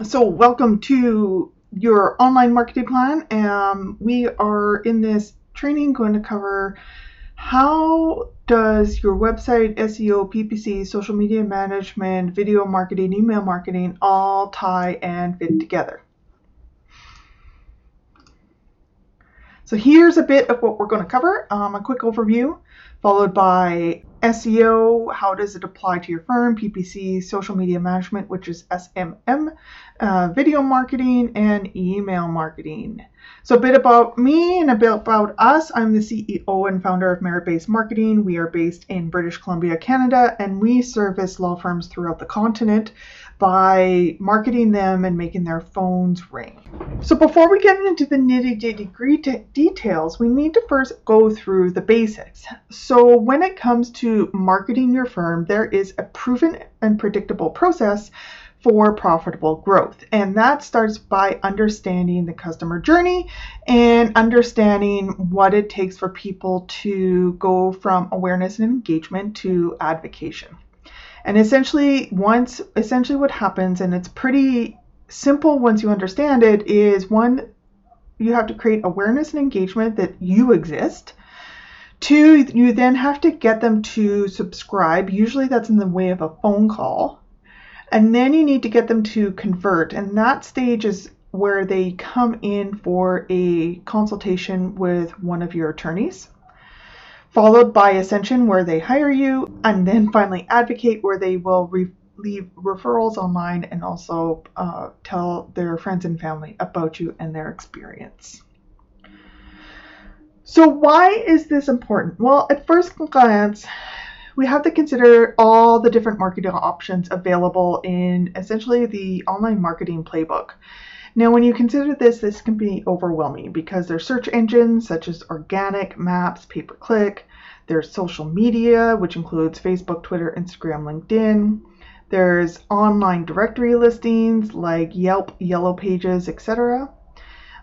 So, welcome to your online marketing plan. Um, we are in this training going to cover how does your website, SEO, PPC, social media management, video marketing, email marketing all tie and fit together. So here's a bit of what we're going to cover, um, a quick overview, followed by SEO, how does it apply to your firm, PPC, social media management, which is SMM, uh, video marketing, and email marketing. So, a bit about me and a bit about us. I'm the CEO and founder of Merit Based Marketing. We are based in British Columbia, Canada, and we service law firms throughout the continent by marketing them and making their phones ring. So, before we get into the nitty gritty details, we need to first go through the basics. So, when it comes to marketing your firm, there is a proven and predictable process for profitable growth. And that starts by understanding the customer journey and understanding what it takes for people to go from awareness and engagement to advocation. And essentially, once essentially what happens, and it's pretty simple once you understand it, is one, you have to create awareness and engagement that you exist. Two, you then have to get them to subscribe. Usually that's in the way of a phone call and then you need to get them to convert. And that stage is where they come in for a consultation with one of your attorneys, followed by Ascension, where they hire you, and then finally Advocate, where they will re- leave referrals online and also uh, tell their friends and family about you and their experience. So, why is this important? Well, at first glance, we have to consider all the different marketing options available in essentially the online marketing playbook. Now, when you consider this, this can be overwhelming because there's search engines such as organic, maps, pay per click. There's social media, which includes Facebook, Twitter, Instagram, LinkedIn. There's online directory listings like Yelp, Yellow Pages, etc.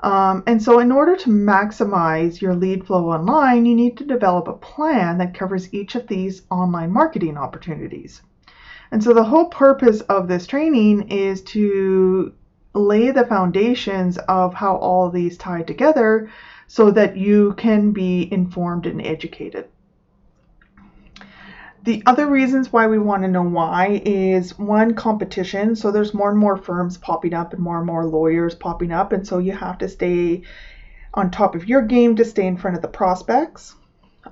Um, and so, in order to maximize your lead flow online, you need to develop a plan that covers each of these online marketing opportunities. And so, the whole purpose of this training is to lay the foundations of how all these tie together so that you can be informed and educated. The other reasons why we want to know why is one competition. So there's more and more firms popping up and more and more lawyers popping up. And so you have to stay on top of your game to stay in front of the prospects.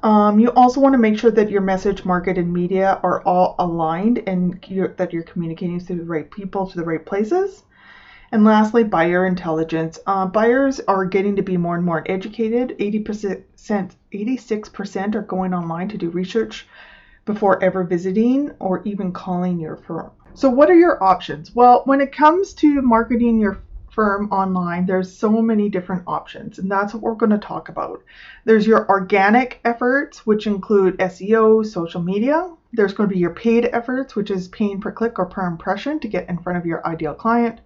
Um, you also want to make sure that your message, market, and media are all aligned and that you're communicating to the right people, to the right places. And lastly, buyer intelligence. Uh, buyers are getting to be more and more educated. 80%, 86% are going online to do research before ever visiting or even calling your firm. So, what are your options? Well, when it comes to marketing your firm online, there's so many different options, and that's what we're going to talk about. There's your organic efforts, which include SEO, social media. There's going to be your paid efforts, which is paying per click or per impression to get in front of your ideal client.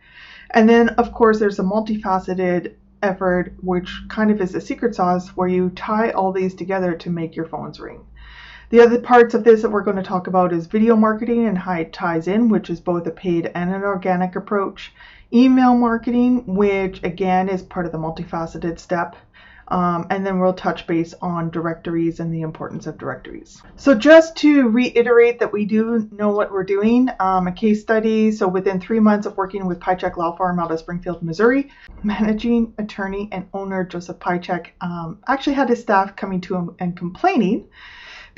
And then, of course, there's a multifaceted effort, which kind of is a secret sauce where you tie all these together to make your phones ring. The other parts of this that we're going to talk about is video marketing and how it ties in, which is both a paid and an organic approach. Email marketing, which again is part of the multifaceted step. Um, and then we'll touch base on directories and the importance of directories. So just to reiterate that we do know what we're doing, um, a case study. So within three months of working with Pycheck Law Firm out of Springfield, Missouri, managing attorney and owner Joseph Pycheck um, actually had his staff coming to him and complaining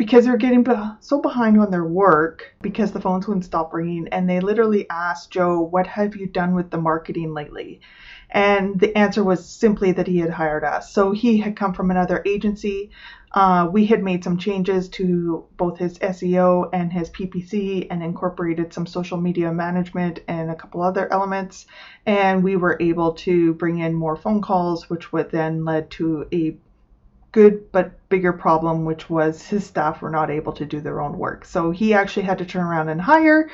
because they're getting so behind on their work because the phones wouldn't stop ringing. And they literally asked Joe, What have you done with the marketing lately? And the answer was simply that he had hired us. So he had come from another agency. Uh, we had made some changes to both his SEO and his PPC and incorporated some social media management and a couple other elements. And we were able to bring in more phone calls, which would then led to a good but bigger problem, which was his staff were not able to do their own work. So he actually had to turn around and hire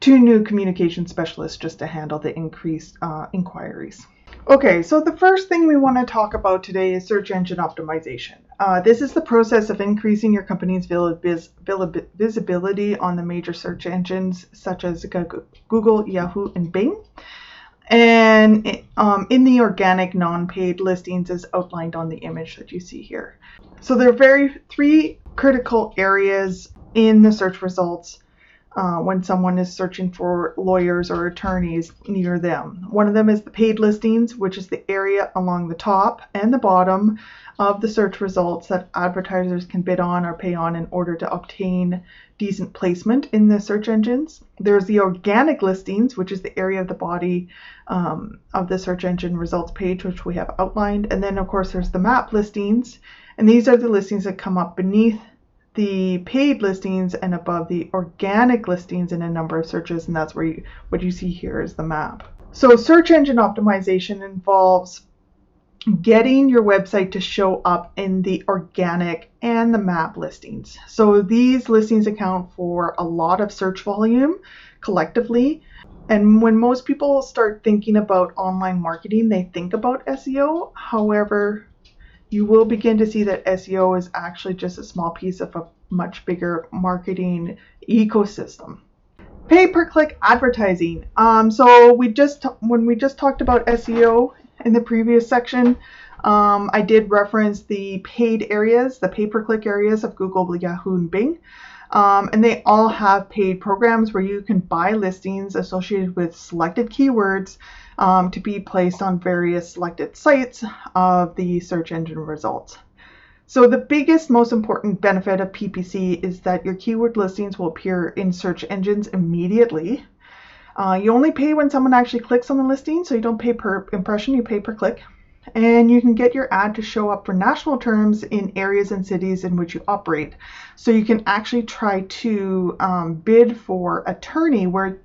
two new communication specialists just to handle the increased uh, inquiries. Okay, so the first thing we want to talk about today is search engine optimization. Uh, this is the process of increasing your company's visibility on the major search engines such as Google, Yahoo, and Bing. And um, in the organic non-paid listings is outlined on the image that you see here. So there are very three critical areas in the search results uh, when someone is searching for lawyers or attorneys near them. One of them is the paid listings, which is the area along the top and the bottom of the search results that advertisers can bid on or pay on in order to obtain decent placement in the search engines. There's the organic listings, which is the area of the body um, of the search engine results page, which we have outlined. And then, of course, there's the map listings, and these are the listings that come up beneath the paid listings and above the organic listings in a number of searches, and that's where you, what you see here is the map. So search engine optimization involves getting your website to show up in the organic and the map listings. So these listings account for a lot of search volume collectively. And when most people start thinking about online marketing, they think about SEO. However, you will begin to see that SEO is actually just a small piece of a much bigger marketing ecosystem. Pay per click advertising. Um, so we just when we just talked about SEO in the previous section, um, I did reference the paid areas, the pay per click areas of Google, Yahoo, and Bing. Um, and they all have paid programs where you can buy listings associated with selected keywords um, to be placed on various selected sites of the search engine results. So the biggest, most important benefit of PPC is that your keyword listings will appear in search engines immediately. Uh, you only pay when someone actually clicks on the listing, so you don't pay per impression, you pay per click. And you can get your ad to show up for national terms in areas and cities in which you operate. So you can actually try to um, bid for attorney where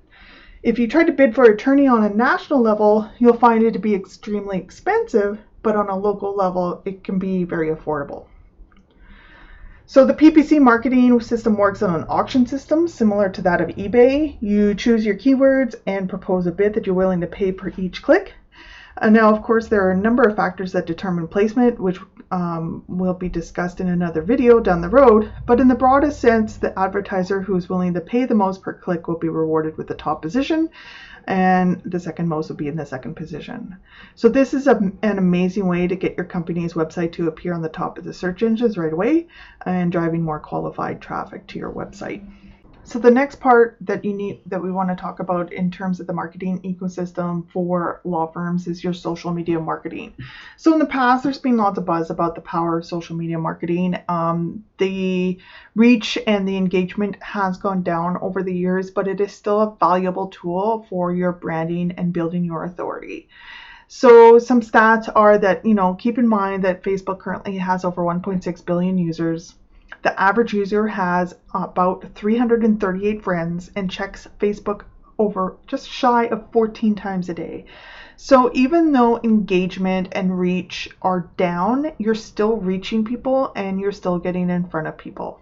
if you try to bid for attorney on a national level, you'll find it to be extremely expensive, but on a local level, it can be very affordable. So the PPC marketing system works on an auction system similar to that of eBay. You choose your keywords and propose a bid that you're willing to pay per each click. And now, of course, there are a number of factors that determine placement, which um, will be discussed in another video down the road. But in the broadest sense, the advertiser who is willing to pay the most per click will be rewarded with the top position, and the second most will be in the second position. So this is a, an amazing way to get your company's website to appear on the top of the search engines right away and driving more qualified traffic to your website. So the next part that you need that we want to talk about in terms of the marketing ecosystem for law firms is your social media marketing. So in the past, there's been lots of buzz about the power of social media marketing. Um, the reach and the engagement has gone down over the years, but it is still a valuable tool for your branding and building your authority. So some stats are that, you know, keep in mind that Facebook currently has over 1.6 billion users. The average user has about 338 friends and checks Facebook over just shy of 14 times a day. So even though engagement and reach are down, you're still reaching people and you're still getting in front of people.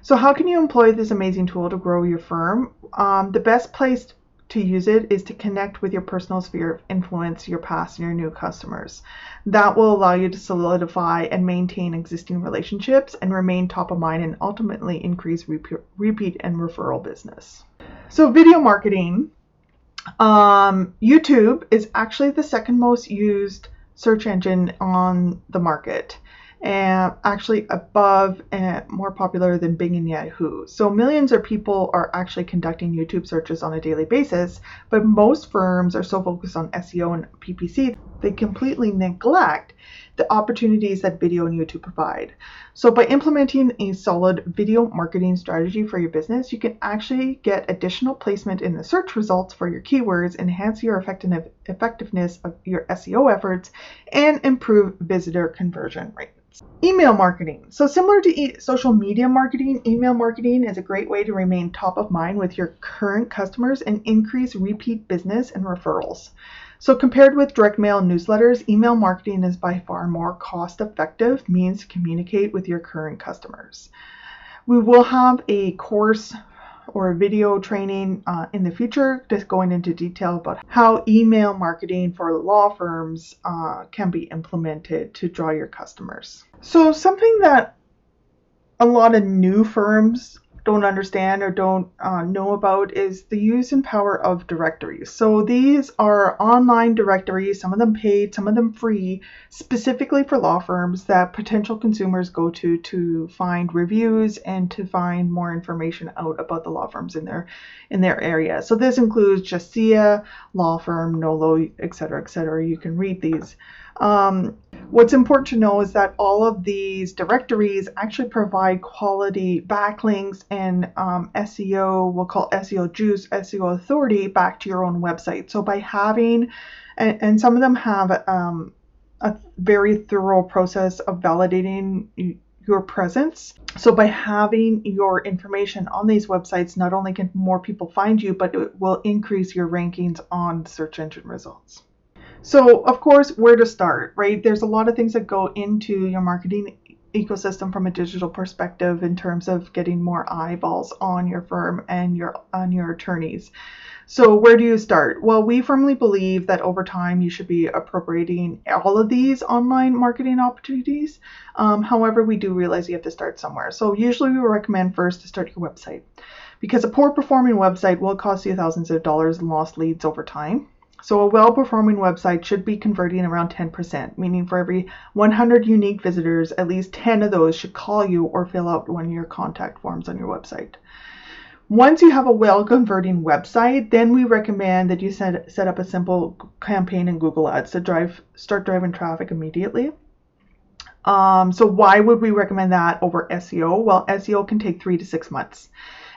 So how can you employ this amazing tool to grow your firm? Um, the best place to use it is to connect with your personal sphere of influence, your past and your new customers. That will allow you to solidify and maintain existing relationships and remain top of mind and ultimately increase repeat and referral business. So, video marketing. Um, YouTube is actually the second most used search engine on the market and actually above and more popular than Bing and Yahoo. So millions of people are actually conducting YouTube searches on a daily basis, but most firms are so focused on SEO and PPC, they completely neglect the opportunities that video and YouTube provide. So by implementing a solid video marketing strategy for your business, you can actually get additional placement in the search results for your keywords, enhance your effectiveness of your SEO efforts, and improve visitor conversion rates. Email marketing. So, similar to e- social media marketing, email marketing is a great way to remain top of mind with your current customers and increase repeat business and referrals. So, compared with direct mail newsletters, email marketing is by far more cost effective means to communicate with your current customers. We will have a course or a video training uh, in the future, just going into detail about how email marketing for law firms uh, can be implemented to draw your customers. So, something that a lot of new firms don't understand or don't uh, know about is the use and power of directories. So these are online directories, some of them paid, some of them free, specifically for law firms that potential consumers go to to find reviews and to find more information out about the law firms in their in their area. So this includes Justia, law firm, Nolo, etc., etc. You can read these. Um, what's important to know is that all of these directories actually provide quality backlinks and um, SEO, we'll call SEO juice, SEO authority back to your own website. So by having, and, and some of them have um, a very thorough process of validating your presence. So by having your information on these websites, not only can more people find you, but it will increase your rankings on search engine results. So, of course, where to start, right? There's a lot of things that go into your marketing ecosystem from a digital perspective in terms of getting more eyeballs on your firm and your on your attorneys. So, where do you start? Well, we firmly believe that over time you should be appropriating all of these online marketing opportunities. Um, however, we do realize you have to start somewhere. So, usually we recommend first to start your website because a poor performing website will cost you thousands of dollars in lost leads over time. So a well-performing website should be converting around 10%, meaning for every 100 unique visitors, at least 10 of those should call you or fill out one of your contact forms on your website. Once you have a well converting website, then we recommend that you set, set up a simple campaign in Google Ads to drive start driving traffic immediately. Um, so why would we recommend that over SEO? Well, SEO can take three to six months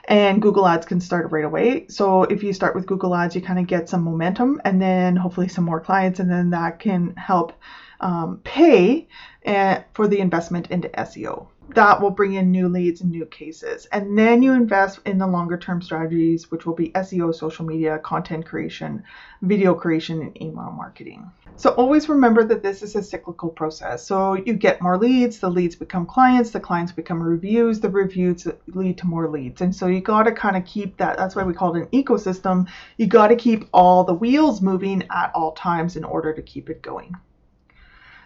and Google Ads can start right away. So if you start with Google Ads, you kind of get some momentum and then hopefully some more clients, and then that can help um, pay uh, for the investment into SEO that will bring in new leads and new cases. And then you invest in the longer term strategies, which will be SEO, social media, content creation, video creation, and email marketing. So always remember that this is a cyclical process. So you get more leads, the leads become clients, the clients become reviews, the reviews lead to more leads. And so you got to kind of keep that. That's why we call it an ecosystem. You got to keep all the wheels moving at all times in order to keep it going.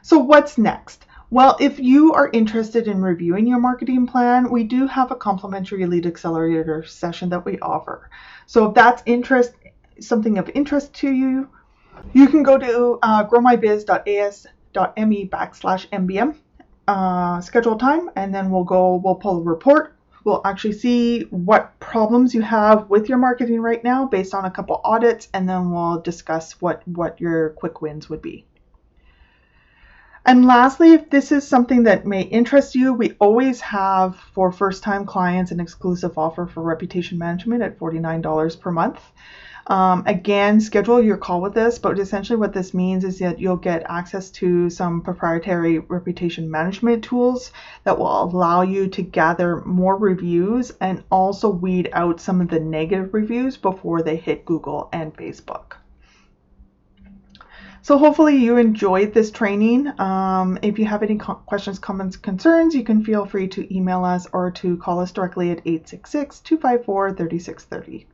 So what's next? Well, if you are interested in reviewing your marketing plan, we do have a complimentary lead accelerator session that we offer. So if that's interest, something of interest to you, you can go to uh, growmybiz.as.me backslash MBM, uh, schedule time, and then we'll go, we'll pull a report. We'll actually see what problems you have with your marketing right now based on a couple audits, and then we'll discuss what, what your quick wins would be. And lastly, if this is something that may interest you, we always have for first time clients an exclusive offer for reputation management at $49 per month. Um, again, schedule your call with us, but essentially what this means is that you'll get access to some proprietary reputation management tools that will allow you to gather more reviews and also weed out some of the negative reviews before they hit Google and Facebook. So hopefully you enjoyed this training. Um, if you have any co- questions, comments, concerns, you can feel free to email us or to call us directly at 866 254 3630.